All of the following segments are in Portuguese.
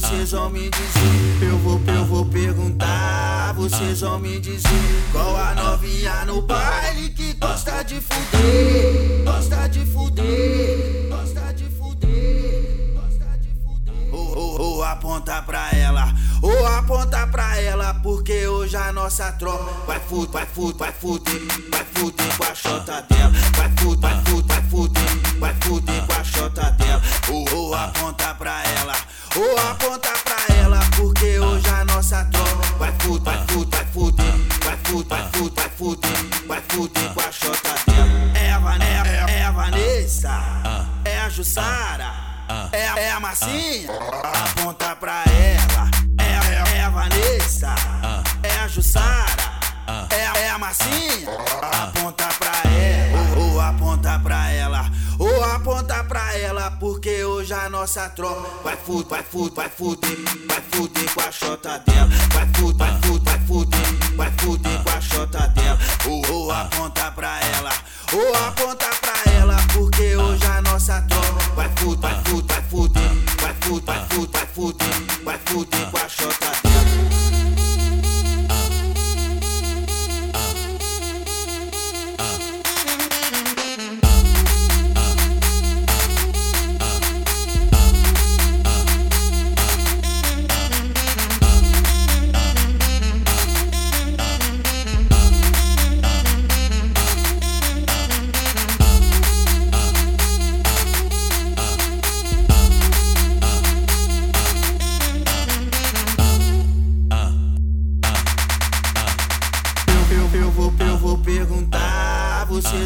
vocês vão me dizer. Eu vou, eu vou perguntar, vocês vão me dizer. Qual a novinha no baile que gosta de fuder? Gosta de fuder, gosta de fuder, gosta de fuder. Ou, ou, ou aponta pra ela, ou aponta pra ela, porque hoje a nossa tropa vai fuder, vai fuder, vai fuder, vai fuder com a chota dela. Vai fuder, vai fuder, Jussara, é, a- é a Marcinha, aponta pra ela. É, a- é a Vanessa, é a Jussara, é, a- é a Marcinha, aponta pra ela, ou, ou aponta pra ela, ou aponta pra ela, porque hoje a nossa tropa vai fuder, vai fuder, vai fuder, vai fuder com a chota dela, vai fuder, vai fuder, vai fuder, vai fuder com a chota dela, ou, ou aponta pra ela, ou aponta pra ela, nossa tropa vai fuder, vai fuder, vai fuder, vai fuder, vai fuder, vai fuder, vai fuder com a chota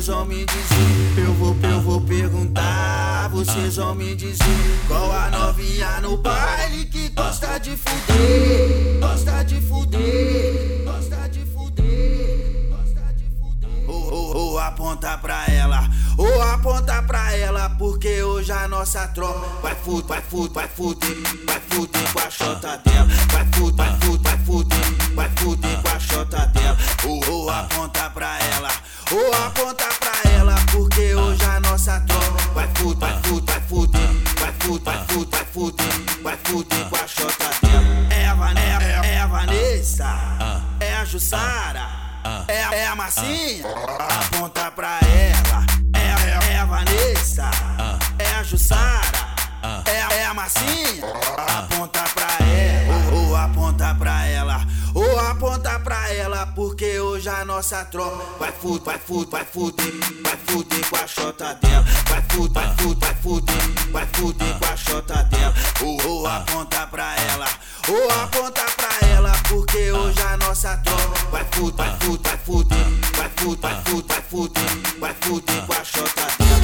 vocês vão me dizer. Eu vou, eu vou perguntar, vocês vão me dizer. Qual a novinha no baile que gosta de fuder? Gosta de fuder, gosta de fuder, gosta de fuder. Ou, ou, ou aponta pra ela, ou aponta pra ela, porque hoje a nossa tropa vai fuder, vai fuder, vai fuder, vai fuder com a chota dela. Vai fuder, vai fuder, vai fuder, vai fuder com a chota dela. Ou, ou aponta pra ela, ou aponta pra ela, porque hoje a nossa tropa vai fuder, vai fuder, vai fuder, vai fuder, vai fuder, vai vai com a chota dela. É a Vanessa, é a Vanessa, é a Jussara, é, a- é a Marcinha, aponta pra ela. É, a- é a Vanessa, é a Jussara, é, a- é a Marcinha, aponta ela, porque hoje a nossa tropa vai fuder, vai fuder, vai fuder, vai fuder com a chota dela, vai fuder, vai fuder, vai fuder, vai fuder com a chota dela, ou, ou aponta pra ela, ou aponta pra ela, porque hoje a nossa tropa vai fuder, vai fuder, vai fuder, vai fuder, vai fuder, vai fuder com a chota dela.